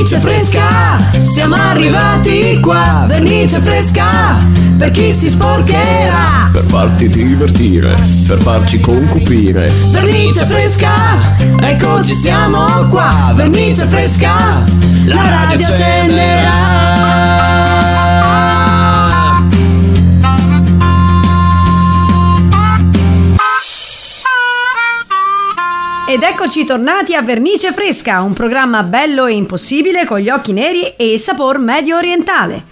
Vernice fresca, siamo arrivati qua. Vernice fresca, per chi si sporcherà. Per farti divertire, per farci concupire. Vernice fresca, eccoci siamo qua. Vernice fresca, la radio accenderà. Ed eccoci tornati a Vernice Fresca, un programma bello e impossibile con gli occhi neri e il sapor medio orientale.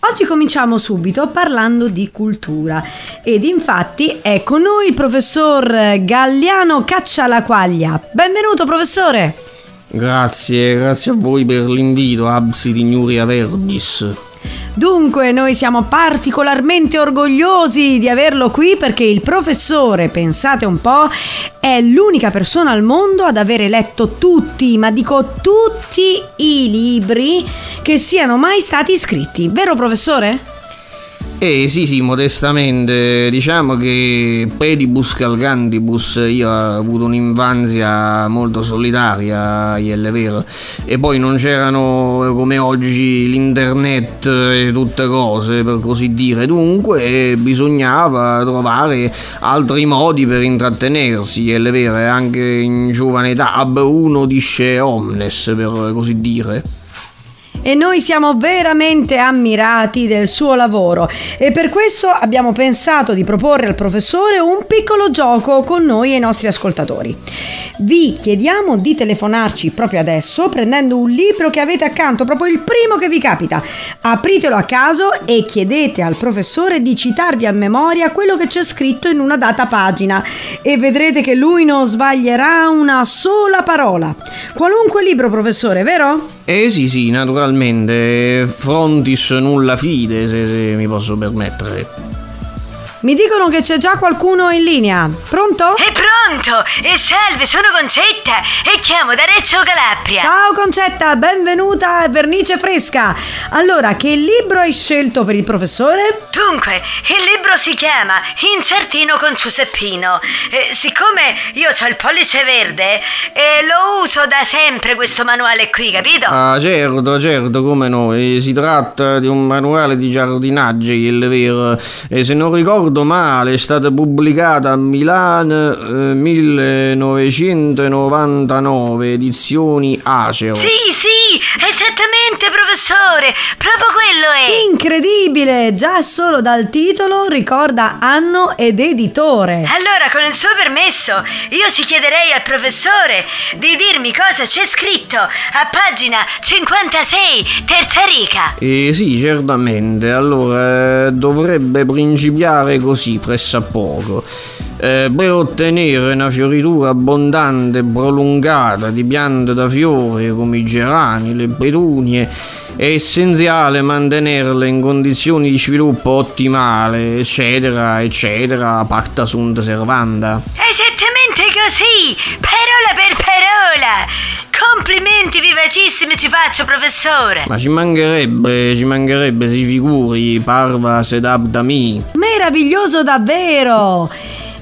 Oggi cominciamo subito parlando di cultura ed infatti è con noi il professor Galliano Caccialaquaglia. Benvenuto professore! Grazie, grazie a voi per l'invito, Absi di Nuria Verbis. Dunque, noi siamo particolarmente orgogliosi di averlo qui perché il professore, pensate un po', è l'unica persona al mondo ad avere letto tutti, ma dico tutti i libri che siano mai stati scritti. Vero professore? Eh sì sì, modestamente, diciamo che pedibus calcantibus io ho avuto un'infanzia molto solitaria, è vero, e poi non c'erano come oggi l'internet e tutte cose per così dire, dunque bisognava trovare altri modi per intrattenersi, è vero, anche in giovane età, ab uno dice omnes per così dire e noi siamo veramente ammirati del suo lavoro e per questo abbiamo pensato di proporre al professore un piccolo gioco con noi e i nostri ascoltatori. Vi chiediamo di telefonarci proprio adesso prendendo un libro che avete accanto, proprio il primo che vi capita. Apritelo a caso e chiedete al professore di citarvi a memoria quello che c'è scritto in una data pagina e vedrete che lui non sbaglierà una sola parola. Qualunque libro, professore, vero? Eh sì, sì, naturalmente. Frontis nulla fide, se, se mi posso permettere. Mi dicono che c'è già qualcuno in linea. Pronto? È pronto! E salve, sono Concetta e chiamo da Reggio Calabria. Ciao Concetta, benvenuta a Vernice Fresca. Allora, che libro hai scelto per il professore? Dunque, il libro si chiama Incertino con Giuseppino. Eh, siccome io ho il pollice verde, eh, lo uso da sempre questo manuale qui, capito? Ah, certo, certo, come no. E si tratta di un manuale di giardinaggio, il vero. E se non ricordo ricordo male, è stata pubblicata a Milano eh, 1999, edizioni Acero. Sì, sì, esattamente, professore, proprio quello è. Incredibile, già solo dal titolo ricorda anno ed editore. Allora, con il suo permesso, io ci chiederei al professore di dirmi cosa c'è scritto a pagina 56, terza riga. Eh sì, certamente. Allora, eh, dovrebbe principiare così pressappoco. Eh, per ottenere una fioritura abbondante e prolungata di piante da fiore come i gerani, le petunie, è essenziale mantenerle in condizioni di sviluppo ottimale, eccetera, eccetera, parta sunt servanda. Esattamente così, parola per parola. Complimenti vivacissimi ci faccio, professore. Ma ci mancherebbe, ci mancherebbe, si figuri, parva sedab da mi. Meraviglioso davvero!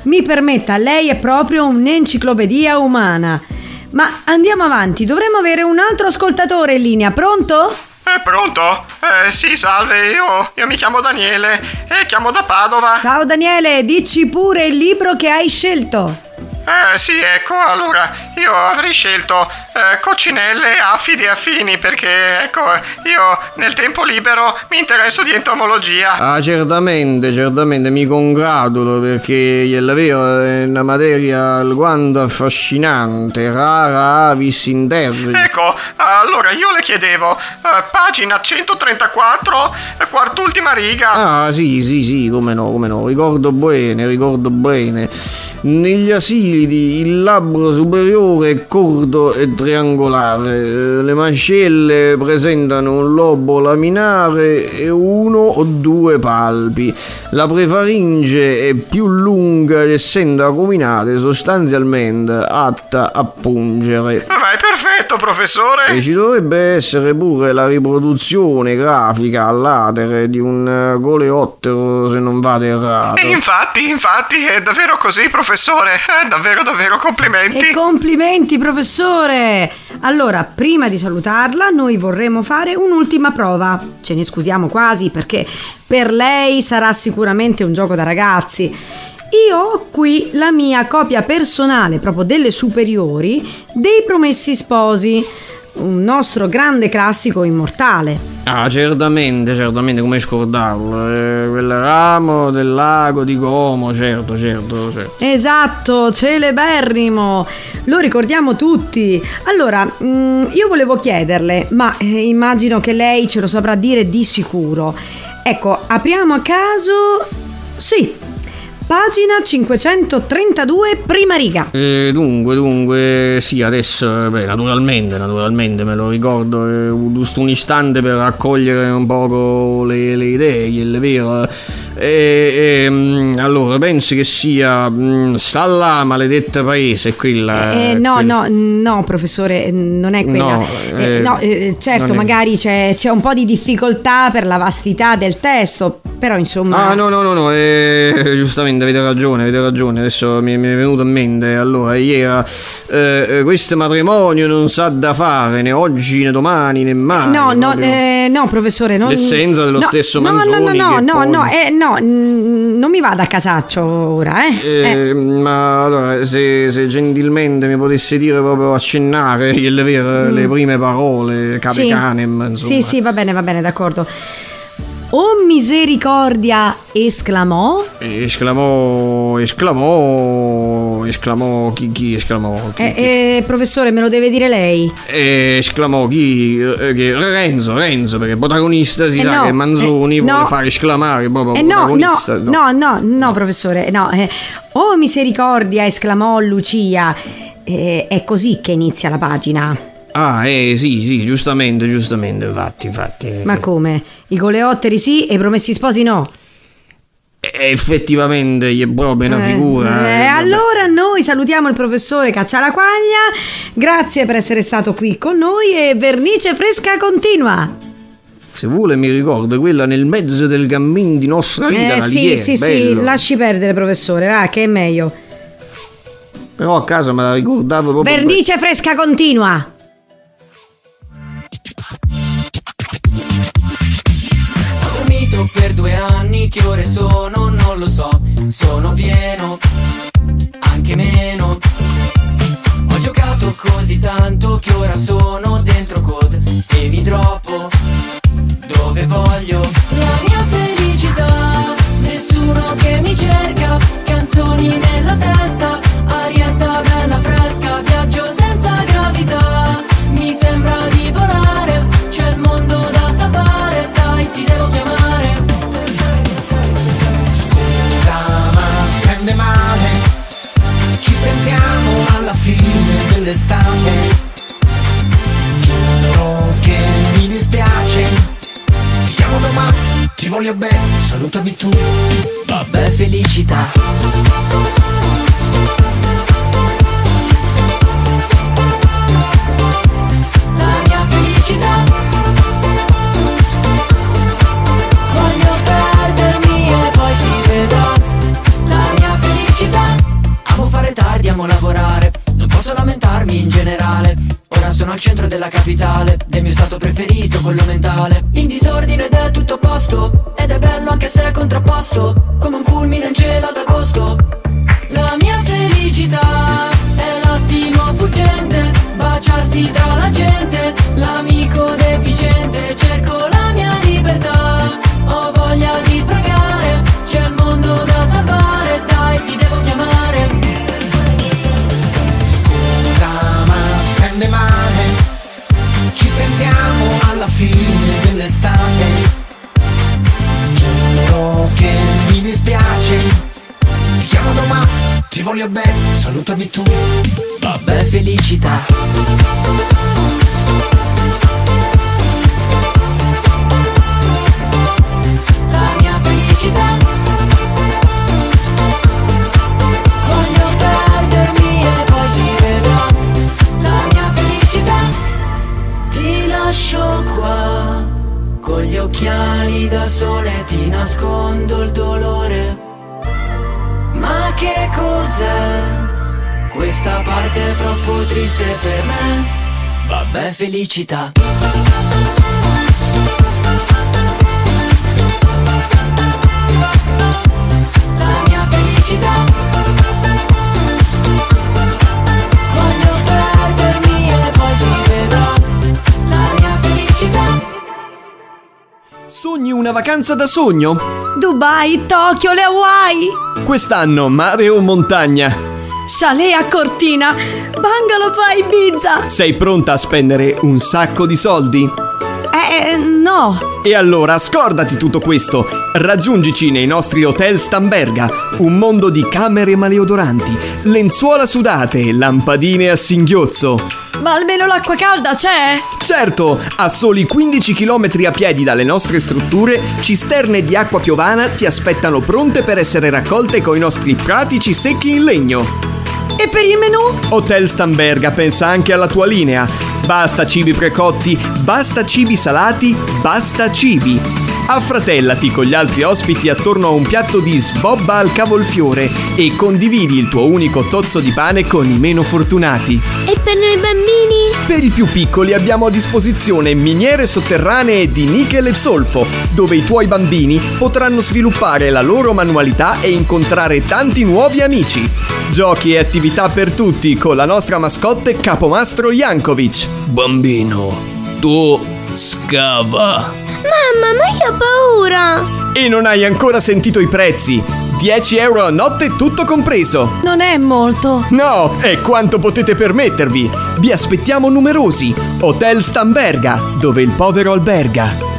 Mi permetta, lei è proprio un'enciclopedia umana. Ma andiamo avanti, dovremmo avere un altro ascoltatore in linea, pronto? Eh, pronto? Eh, sì, salve, io, io mi chiamo Daniele e chiamo da Padova. Ciao Daniele, dici pure il libro che hai scelto. Eh sì, ecco, allora io avrei scelto eh, coccinelle, affidi affini perché, ecco, io nel tempo libero mi interesso di entomologia. Ah, certamente, certamente, mi congratulo perché è vero, è una materia alquanto affascinante, rara avis in terra. Ecco, allora io le chiedevo, eh, pagina 134, quart'ultima riga. Ah, sì, sì, sì, come no, come no, ricordo bene, ricordo bene. Negli asili il labbro superiore è corto e triangolare, le mascelle presentano un lobo laminare e uno o due palpi. La prefaringe è più lunga ed essendo acuminate sostanzialmente atta a pungere. Ma è perfetto, professore! E ci dovrebbe essere pure la riproduzione grafica all'atere di un coleottero se non vado errato. E infatti, infatti, è davvero così, professore. Eh, davvero, davvero, complimenti. E complimenti, professore! Professore! Allora, prima di salutarla, noi vorremmo fare un'ultima prova. Ce ne scusiamo quasi perché per lei sarà sicuramente un gioco da ragazzi. Io ho qui la mia copia personale, proprio delle superiori, dei Promessi Sposi, un nostro grande classico immortale. Ah, certamente, certamente, come scordarlo. Eh, quel ramo del lago di Como, certo, certo, certo. Esatto, celeberrimo, lo ricordiamo tutti. Allora, mm, io volevo chiederle, ma eh, immagino che lei ce lo saprà dire di sicuro. Ecco, apriamo a caso... Sì, pagina 532, prima riga. Eh, dunque, dunque, sì, adesso, beh, naturalmente, naturalmente me lo ricordo, eh, giusto un istante per raccogliere un poco le, le idee, è vero. E, e, mm, allora, pensi che sia mm, sta là, maledetta paese, quella. Eh, no, quella- no, no, professore, non è quella. No, Eh, eh, no, eh, certo, magari c'è, c'è un po' di difficoltà per la vastità del testo, però insomma... Ah no no no no, eh, giustamente avete ragione, avete ragione, adesso mi, mi è venuto in mente, allora ieri eh, eh, questo matrimonio non sa da fare né oggi né domani né mai. No, no, eh, no, professore, non... L'essenza dello no, stesso no, Manzoni No, no, no, poi- no, eh, no, mm, non mi vada a casaccio ora, eh. Eh, Eh, Ma allora, se, se gentilmente mi potesse dire proprio accennare le, le prime parole, cape Mm. sì. canem, insomma. Sì, sì, va bene, va bene, d'accordo. Oh misericordia, esclamò. Esclamò, esclamò, esclamò, chi, chi esclamò? Chi, Eh, chi? eh, professore, me lo deve dire lei. Eh, esclamò chi? Eh, Renzo, Renzo, perché protagonista si Eh, sa no, che Manzoni eh, vuole no. fare esclamare proprio Eh, no, no, protagonista. no, no, no, professore, no. Oh misericordia, esclamò Lucia. Eh, è così che inizia la pagina. Ah, eh, sì, sì, giustamente, giustamente, infatti, infatti. Ma come? I coleotteri sì e i promessi sposi no. Eh, effettivamente gli è proprio una Eh, figura. eh, eh, allora noi salutiamo il professore Caccialaquaglia. Grazie per essere stato qui con noi e vernice fresca continua. Se vuole mi ricordo quella nel mezzo del cammin di nostra vita. Eh sì, lieve, sì, sì, bello. lasci perdere professore, va, che è meglio. Però a casa me la ricordavo proprio. Vernice fresca continua. Ore sono non lo so, sono pieno, anche meno. Ho giocato così tanto che ora sono dentro code e mi troppo dove voglio. Voglio bene Salutami tu. Vabbè felicità. La mia felicità. Voglio perdermi e poi si vedrà. La mia felicità. Amo fare tardi, amo lavorare. Non posso lamentarmi in generale sono al centro della capitale Del mio stato preferito, quello mentale. In disordine ed è tutto a posto Ed è bello anche se è contrapposto Come un fulmine in cielo ad agosto. La mia felicità È l'attimo fuggente Baciarsi tra la gente L'amico deficiente Cerco la bene Salutami tu. Vabbè felicità. La mia felicità. Voglio perdermi e poi si La mia felicità. Ti lascio qua Con gli occhiali da sole ti nascondo il Questa parte è troppo triste per me. Vabbè felicità. La mia felicità. Voglio perdermi e poi si vedrà. La mia felicità. Sogni una vacanza da sogno? Dubai, Tokyo, le Hawaii, Quest'anno mare o montagna? Chalet a Cortina, bungalow a Ibiza. Sei pronta a spendere un sacco di soldi? Eh, no. E allora scordati tutto questo. Raggiungici nei nostri hotel Stamberga, un mondo di camere maleodoranti, lenzuola sudate, lampadine a singhiozzo. Ma almeno l'acqua calda c'è? Certo, a soli 15 km a piedi dalle nostre strutture, cisterne di acqua piovana ti aspettano pronte per essere raccolte coi nostri pratici secchi in legno. E per il menù? Hotel Stamberga pensa anche alla tua linea. Basta cibi precotti, basta cibi salati, basta cibi. Affratellati con gli altri ospiti attorno a un piatto di sbobba al cavolfiore e condividi il tuo unico tozzo di pane con i meno fortunati. E per noi bambini? Per i più piccoli abbiamo a disposizione miniere sotterranee di nichel e zolfo, dove i tuoi bambini potranno sviluppare la loro manualità e incontrare tanti nuovi amici. Giochi e attività per tutti con la nostra mascotte Capomastro Jankovic. Bambino, tu scava. Mamma, ma io ho paura! E non hai ancora sentito i prezzi. 10 euro a notte tutto compreso. Non è molto. No, è quanto potete permettervi. Vi aspettiamo numerosi. Hotel Stamberga, dove il povero alberga.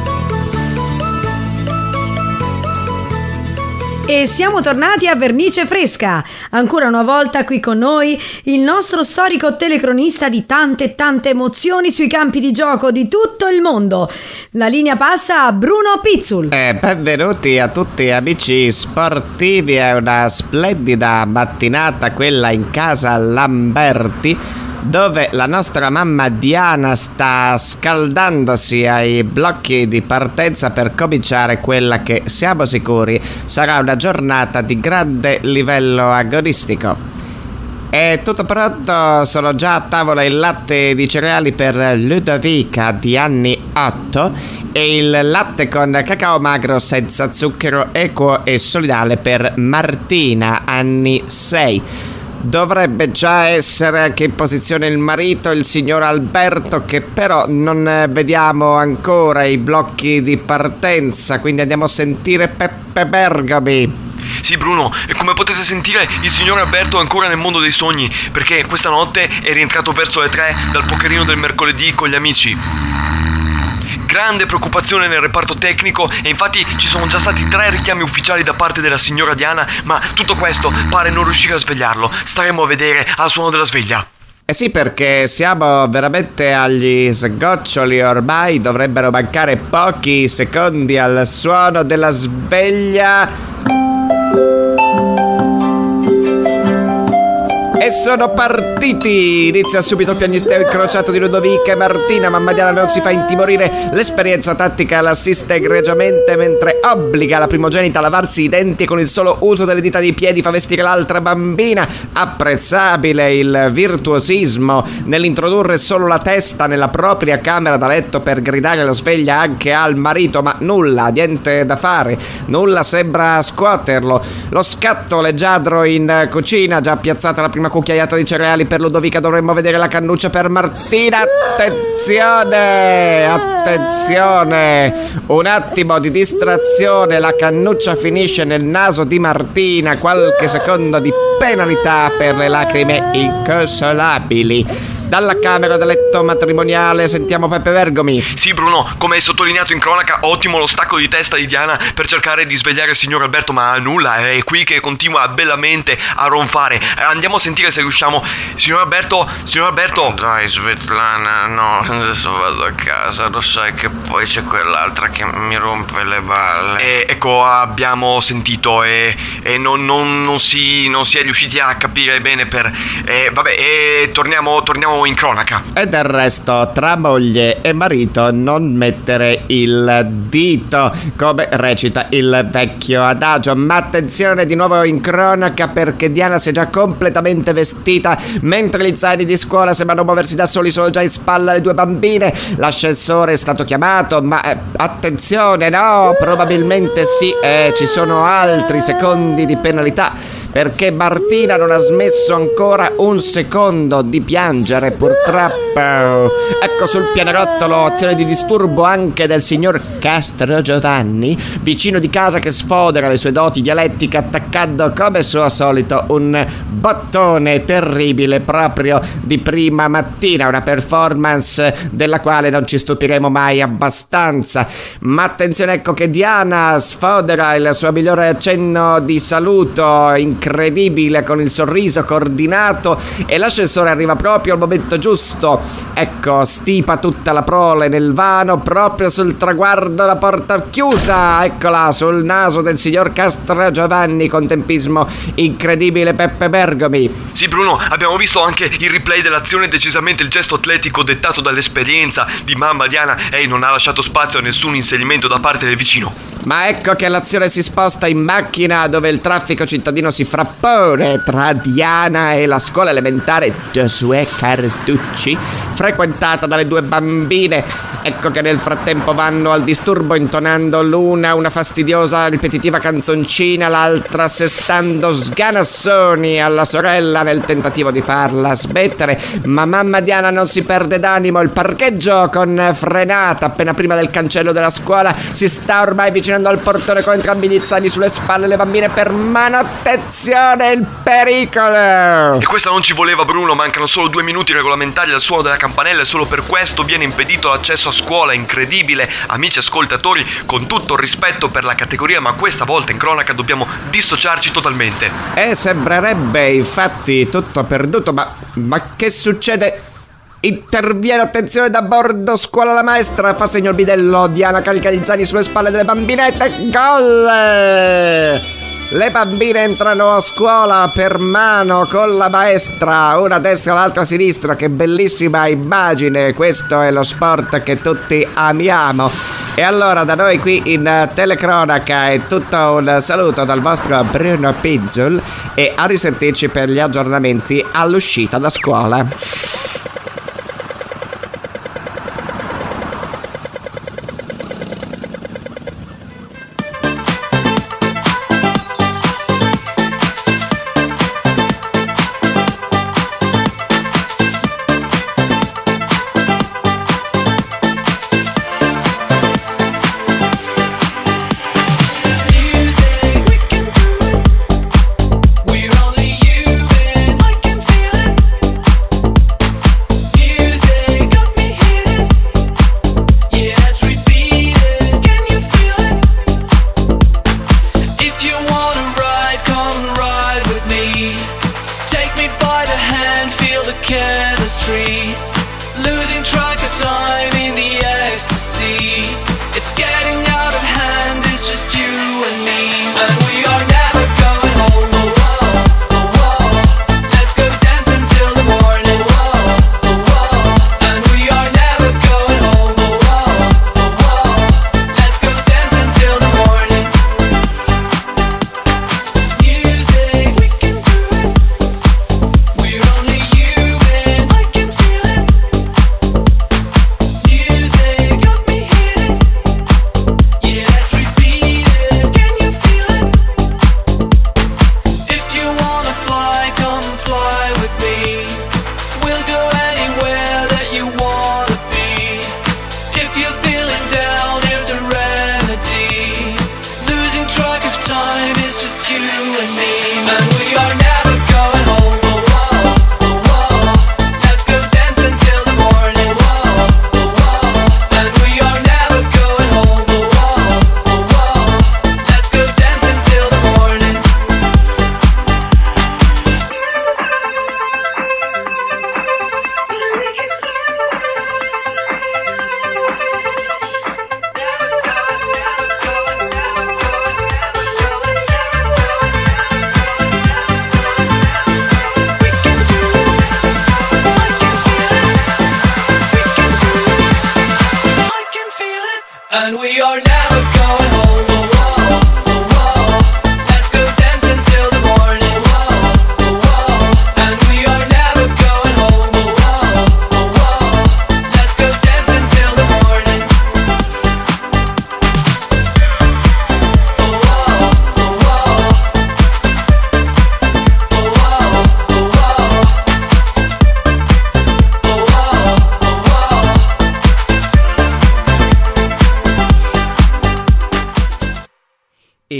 E siamo tornati a Vernice Fresca. Ancora una volta qui con noi il nostro storico telecronista di tante e tante emozioni sui campi di gioco di tutto il mondo. La linea passa a Bruno Pizzul. Eh, benvenuti a tutti amici sportivi, è una splendida mattinata quella in casa Lamberti dove la nostra mamma Diana sta scaldandosi ai blocchi di partenza per cominciare quella che siamo sicuri sarà una giornata di grande livello agonistico. È tutto pronto, sono già a tavola il latte di cereali per Ludovica di anni 8 e il latte con cacao magro senza zucchero equo e solidale per Martina anni 6. Dovrebbe già essere anche in posizione il marito, il signor Alberto, che però non eh, vediamo ancora i blocchi di partenza, quindi andiamo a sentire Peppe Bergami. Sì Bruno, e come potete sentire il signor Alberto è ancora nel mondo dei sogni, perché questa notte è rientrato verso le 3 dal pokerino del mercoledì con gli amici. Grande preoccupazione nel reparto tecnico e infatti ci sono già stati tre richiami ufficiali da parte della signora Diana, ma tutto questo pare non riuscire a svegliarlo. Staremo a vedere al suono della sveglia. Eh sì, perché siamo veramente agli sgoccioli ormai, dovrebbero mancare pochi secondi al suono della sveglia. Sono partiti! Inizia subito il piagnisteo incrociato di Ludovica e Martina. Mamma Diana non si fa intimorire. L'esperienza tattica l'assiste egregiamente mentre obbliga la primogenita a lavarsi i denti con il solo uso delle dita dei piedi fa vestire l'altra bambina. Apprezzabile il virtuosismo nell'introdurre solo la testa nella propria camera da letto per gridare la sveglia anche al marito, ma nulla, niente da fare. Nulla sembra scuoterlo. Lo scatto leggiadro in cucina, già piazzata la prima cucchiaiata di cereali per Ludovica, dovremmo vedere la cannuccia per Martina. Attenzione! Attenzione! Un attimo di distrazione, la cannuccia finisce nel naso di Martina, qualche secondo di penalità per le lacrime inconsolabili. Dalla camera da letto matrimoniale sentiamo Peppe Vergomi. Sì Bruno, come hai sottolineato in cronaca, ottimo lo stacco di testa di Diana per cercare di svegliare il signor Alberto, ma nulla, è qui che continua bellamente a ronfare. Eh, Andiamo a sentire se riusciamo. Signor Alberto, signor Alberto. Dai Svetlana, no, adesso vado a casa, lo sai che poi c'è quell'altra che mi rompe le balle. Eh, ecco, abbiamo sentito e, e non, non- non si, non si è riusciti a capire bene per... eh, vabbè, eh, torniamo, torniamo in cronaca. E del resto, tra moglie e marito non mettere il dito, come recita il vecchio adagio. Ma attenzione di nuovo in cronaca perché Diana si è già completamente vestita mentre gli zaini di scuola sembrano muoversi da soli, sono già in spalla le due bambine. L'ascensore è stato chiamato, ma eh, attenzione, no, probabilmente sì, eh, ci sono altri secondi di penalità perché Martina non ha smesso ancora un secondo di piangere, purtroppo. Ecco sul pianerottolo azione di disturbo anche del signor Castro Giovanni, vicino di casa che sfodera le sue doti dialettiche attaccando come suo solito un bottone terribile proprio di prima mattina, una performance della quale non ci stupiremo mai abbastanza. Ma attenzione ecco che Diana sfodera il suo migliore accenno di saluto incredibile con il sorriso coordinato e l'ascensore arriva proprio al momento giusto. Ecco, stipa tutta la prole nel vano proprio sul traguardo la porta chiusa. Eccola sul naso del signor Castro Giovanni con tempismo incredibile Peppe Bergomi. Sì, Bruno, abbiamo visto anche il replay dell'azione, decisamente il gesto atletico dettato dall'esperienza di mamma Diana. Ehi, non ha lasciato spazio a nessun inserimento da parte del vicino. Ma ecco che l'azione si sposta in macchina dove il traffico cittadino si frappone tra Diana e la scuola elementare Giosuè Carducci, frequentata dalle due bambine. Ecco che nel frattempo vanno al disturbo intonando l'una una fastidiosa ripetitiva canzoncina, l'altra assestando sganassoni alla sorella nel tentativo di farla smettere. Ma mamma Diana non si perde d'animo, il parcheggio con frenata appena prima del cancello della scuola si sta ormai avvicinando al portone con entrambi gli zaini sulle spalle le bambine per mano. Attenzione, il pericolo! E questa non ci voleva Bruno, mancano solo due minuti regolamentari al suono della campanella e solo per questo viene impedito l'accesso a scuola, incredibile. Amici ascoltatori, con tutto il rispetto per la categoria, ma questa volta in cronaca dobbiamo dissociarci totalmente. E sembrerebbe infatti tutto perduto, ma, ma che succede? Interviene, attenzione da bordo, scuola la maestra, fa segno il bidello, Diana carica di zaini sulle spalle delle bambinette, gol! Le bambine entrano a scuola per mano con la maestra, una a destra l'altra a sinistra, che bellissima immagine, questo è lo sport che tutti amiamo. E allora da noi qui in telecronaca è tutto un saluto dal vostro Bruno Pizzul e a risentirci per gli aggiornamenti all'uscita da scuola.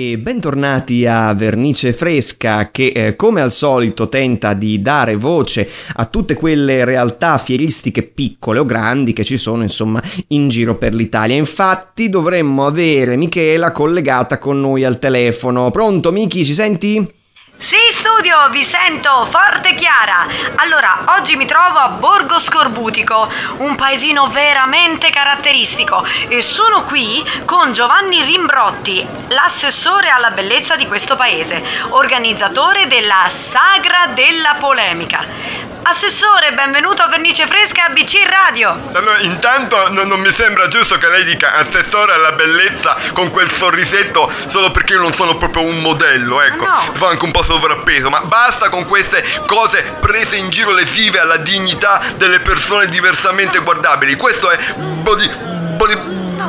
E bentornati a Vernice Fresca che eh, come al solito tenta di dare voce a tutte quelle realtà fieristiche piccole o grandi che ci sono insomma in giro per l'Italia. Infatti dovremmo avere Michela collegata con noi al telefono. Pronto Miki, ci senti? Sì, studio, vi sento forte e chiara. Allora, oggi mi trovo a Borgo Scorbutico, un paesino veramente caratteristico e sono qui con Giovanni Rimbrotti, l'assessore alla bellezza di questo paese, organizzatore della Sagra della Polemica. Assessore, benvenuto a Vernice Fresca ABC Radio. Allora, intanto no- non mi sembra giusto che lei dica assessore alla bellezza con quel sorrisetto solo perché io non sono proprio un modello, ecco. no. Fa anche un po' sovrappeso, ma basta con queste cose prese in giro lesive alla dignità delle persone diversamente guardabili. Questo è body body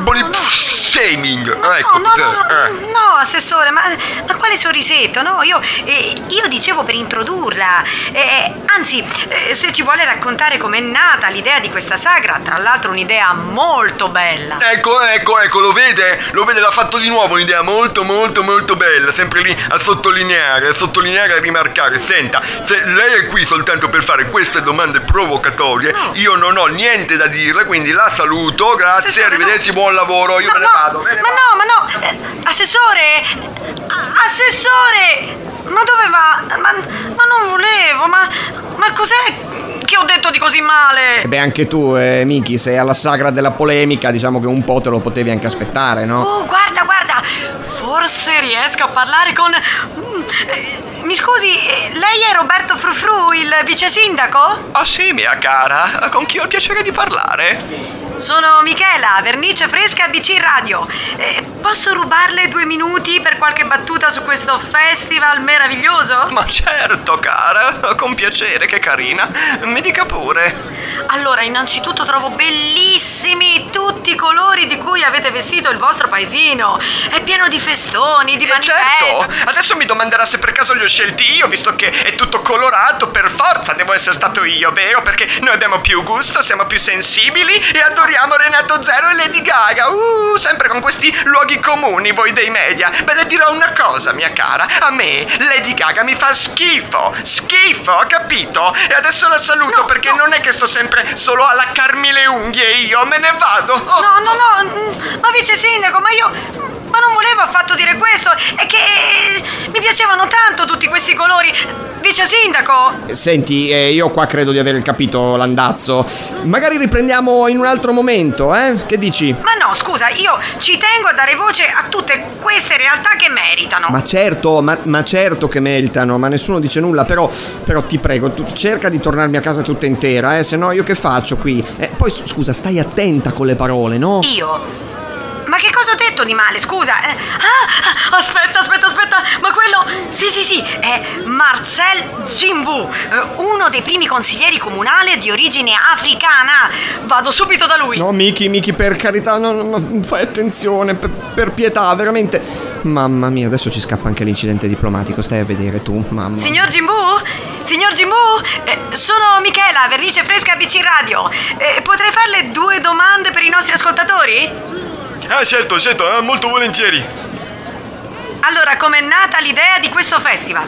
body shaming. ecco, No, no, no, eh. no, assessore, ma, ma quale sorrisetto? No, io, eh, io dicevo per introdurla. Eh, anzi, eh, se ci vuole raccontare com'è nata l'idea di questa sagra, tra l'altro un'idea molto bella. Ecco, ecco, ecco, lo vede? Lo vede, l'ha fatto di nuovo un'idea molto, molto, molto bella. Sempre lì a sottolineare, a sottolineare e a rimarcare. Senta, se lei è qui soltanto per fare queste domande provocatorie, io non ho niente da dirle, quindi la saluto, grazie, Assessore, arrivederci, buon lavoro, io No, me ne no, vado. me ne ma no, ma no, eh, assessore! Assessore! Ma dove va? Ma, ma non volevo, ma, ma cos'è che ho detto di così male? E beh anche tu eh, Miki sei alla sagra della polemica diciamo che un po' te lo potevi anche aspettare no? Oh, guarda, guarda! Forse riesco a parlare con. Eh, Mi scusi, eh, lei è Roberto Frufru, il vice sindaco? Ah sì, mia cara, con chi ho il piacere di parlare? Sono Michela, vernice fresca BC Radio. Eh, posso rubarle due minuti per qualche battuta su questo festival meraviglioso? Ma certo, cara, con piacere, che carina. Mi dica pure. Allora, innanzitutto trovo bellissimi tutti i colori di cui avete vestito il vostro paesino. È pieno di festoni, di Eh, manifesti. certo, adesso mi domanderà se per caso li ho scelti io, visto che è tutto colorato, per forza devo essere stato io, vero? Perché noi abbiamo più gusto, siamo più sensibili e adoriamo Renato Zero e Lady Gaga. Uh, sempre con questi luoghi comuni, voi dei media. Beh, le dirò una cosa, mia cara. A me Lady Gaga mi fa schifo, schifo, capito? E adesso la saluto perché non è che sto sempre solo a laccarmi le unghie io, me ne vado. Oh. No, no, no, mm, ma vice sindaco, ma io. Ma non volevo affatto dire questo, è che mi piacevano tanto tutti questi colori. Vice sindaco? Senti, eh, io qua credo di aver capito l'andazzo. Magari riprendiamo in un altro momento, eh? Che dici? Ma no, scusa, io ci tengo a dare voce a tutte queste realtà che meritano. Ma certo, ma, ma certo che meritano, ma nessuno dice nulla, però, però ti prego, tu cerca di tornarmi a casa tutta intera, eh? Se no io che faccio qui? Eh, poi scusa, stai attenta con le parole, no? Io? Ma che cosa ho detto di male, scusa? Eh, ah, aspetta, aspetta, aspetta, ma quello... Sì, sì, sì, è Marcel Jimbu, eh, uno dei primi consiglieri comunali di origine africana. Vado subito da lui. No, Miki, Miki, per carità, no, no, fai attenzione, per, per pietà, veramente. Mamma mia, adesso ci scappa anche l'incidente diplomatico, stai a vedere tu, mamma. Signor Jimbu? Signor Jimbu? Eh, sono Michela, vernice fresca BC Radio. Eh, potrei farle due domande per i nostri ascoltatori? Ah, certo, certo, eh, molto volentieri. Allora, com'è nata l'idea di questo festival?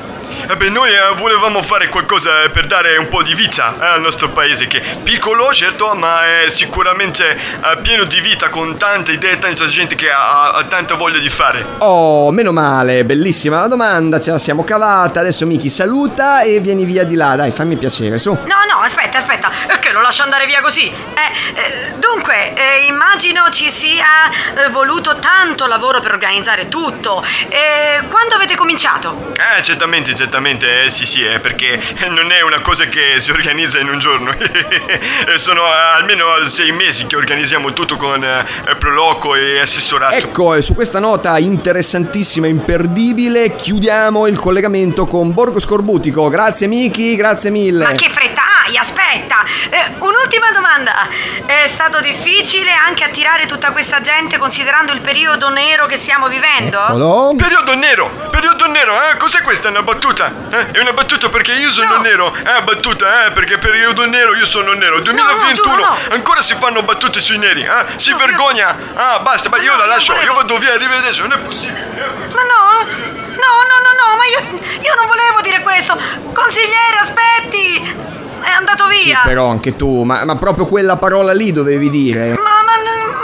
Eh beh, noi eh, volevamo fare qualcosa per dare un po' di vita eh, al nostro paese, che è piccolo, certo, ma è sicuramente eh, pieno di vita, con tante idee, tanta gente che ha, ha tanta voglia di fare. Oh, meno male, bellissima la domanda, ce la siamo cavata. Adesso Miki saluta e vieni via di là, dai, fammi piacere, su. No, no, aspetta, aspetta, è che lo lascio andare via così. Eh, eh, dunque, eh, immagino ci sia eh, voluto tanto lavoro per organizzare tutto. Eh, quando avete cominciato? Eh, certamente, certamente, eh, sì, sì, eh, perché non è una cosa che si organizza in un giorno. Sono almeno sei mesi che organizziamo tutto con eh, Proloco e assessorato. Ecco, e su questa nota interessantissima e imperdibile chiudiamo il collegamento con Borgo Scorbutico. Grazie Miki, grazie mille. Ma che frettaglia, aspetta! Eh, un'ultima domanda. È stato difficile anche attirare tutta questa gente considerando il periodo nero che stiamo vivendo? Eccolo. Periodo nero, periodo nero, eh? Cos'è questa? È una battuta? Eh? È una battuta perché io sono nero. Eh, battuta, eh? Perché periodo nero io sono nero. 2021, giuro, no. ancora si fanno battute sui neri, eh? Si vergogna. Ah, basta, ma io la lascio. Io vado via, arrivederci. Non è possibile. Ma no, io non volevo dire questo. Consigliere, aspetti! È andato Sì, via. però anche tu, ma, ma proprio quella parola lì dovevi dire. Ma, ma,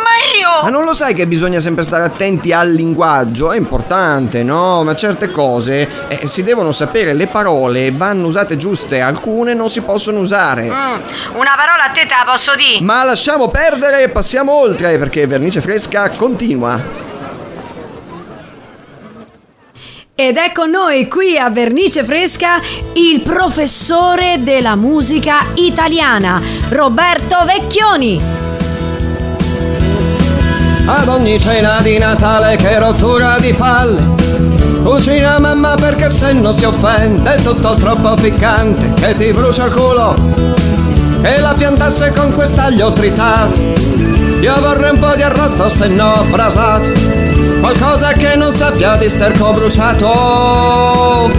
ma io... Ma non lo sai che bisogna sempre stare attenti al linguaggio? È importante, no? Ma certe cose eh, si devono sapere, le parole vanno usate giuste, alcune non si possono usare. Mm, una parola a te te la posso dire. Ma lasciamo perdere e passiamo oltre perché Vernice Fresca continua. Ed è con noi qui a Vernice Fresca il professore della musica italiana, Roberto Vecchioni. Ad ogni cena di Natale che rottura di palle. Cucina mamma perché se non si offende È tutto troppo piccante che ti brucia il culo. E la piantasse con quest'aglio tritato. Io vorrei un po' di arrosto se no brasato Qualcosa che non sappia di sterco bruciato.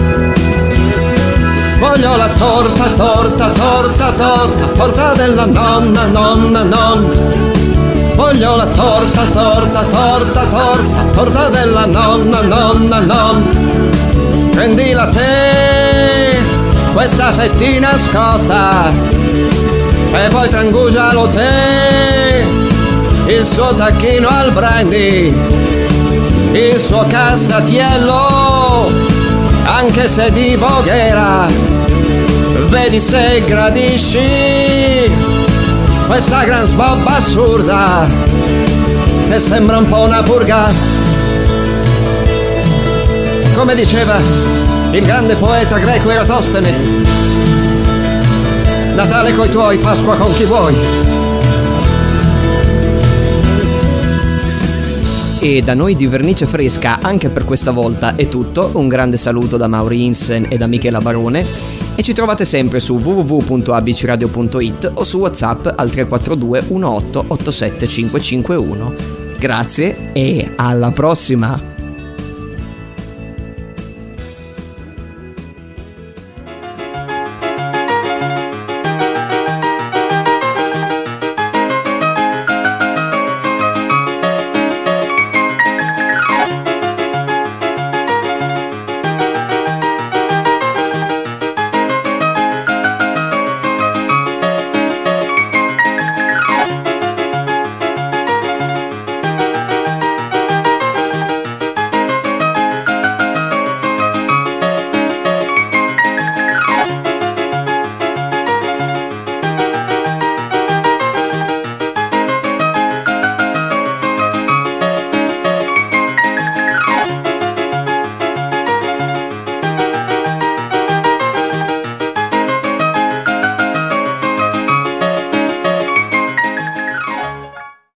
Voglio la torta, torta, torta, torta Torta della nonna, nonna, nonna. Voglio la torta, torta, torta, torta, torta della nonna, nonna, nonna. Prendila te, questa fettina scotta, e poi trangugialo te, il suo tacchino al brandy, il suo cassatiello, anche se di Voghera, vedi se gradisci questa gran sbobba assurda che sembra un po' una purga. Come diceva il grande poeta greco Eratostene, Natale coi tuoi, Pasqua con chi vuoi. E da noi di Vernice Fresca anche per questa volta è tutto. Un grande saluto da Mauri Insen e da Michela Barone. E ci trovate sempre su www.abcradio.it o su WhatsApp al 342 18 87 551. Grazie e alla prossima!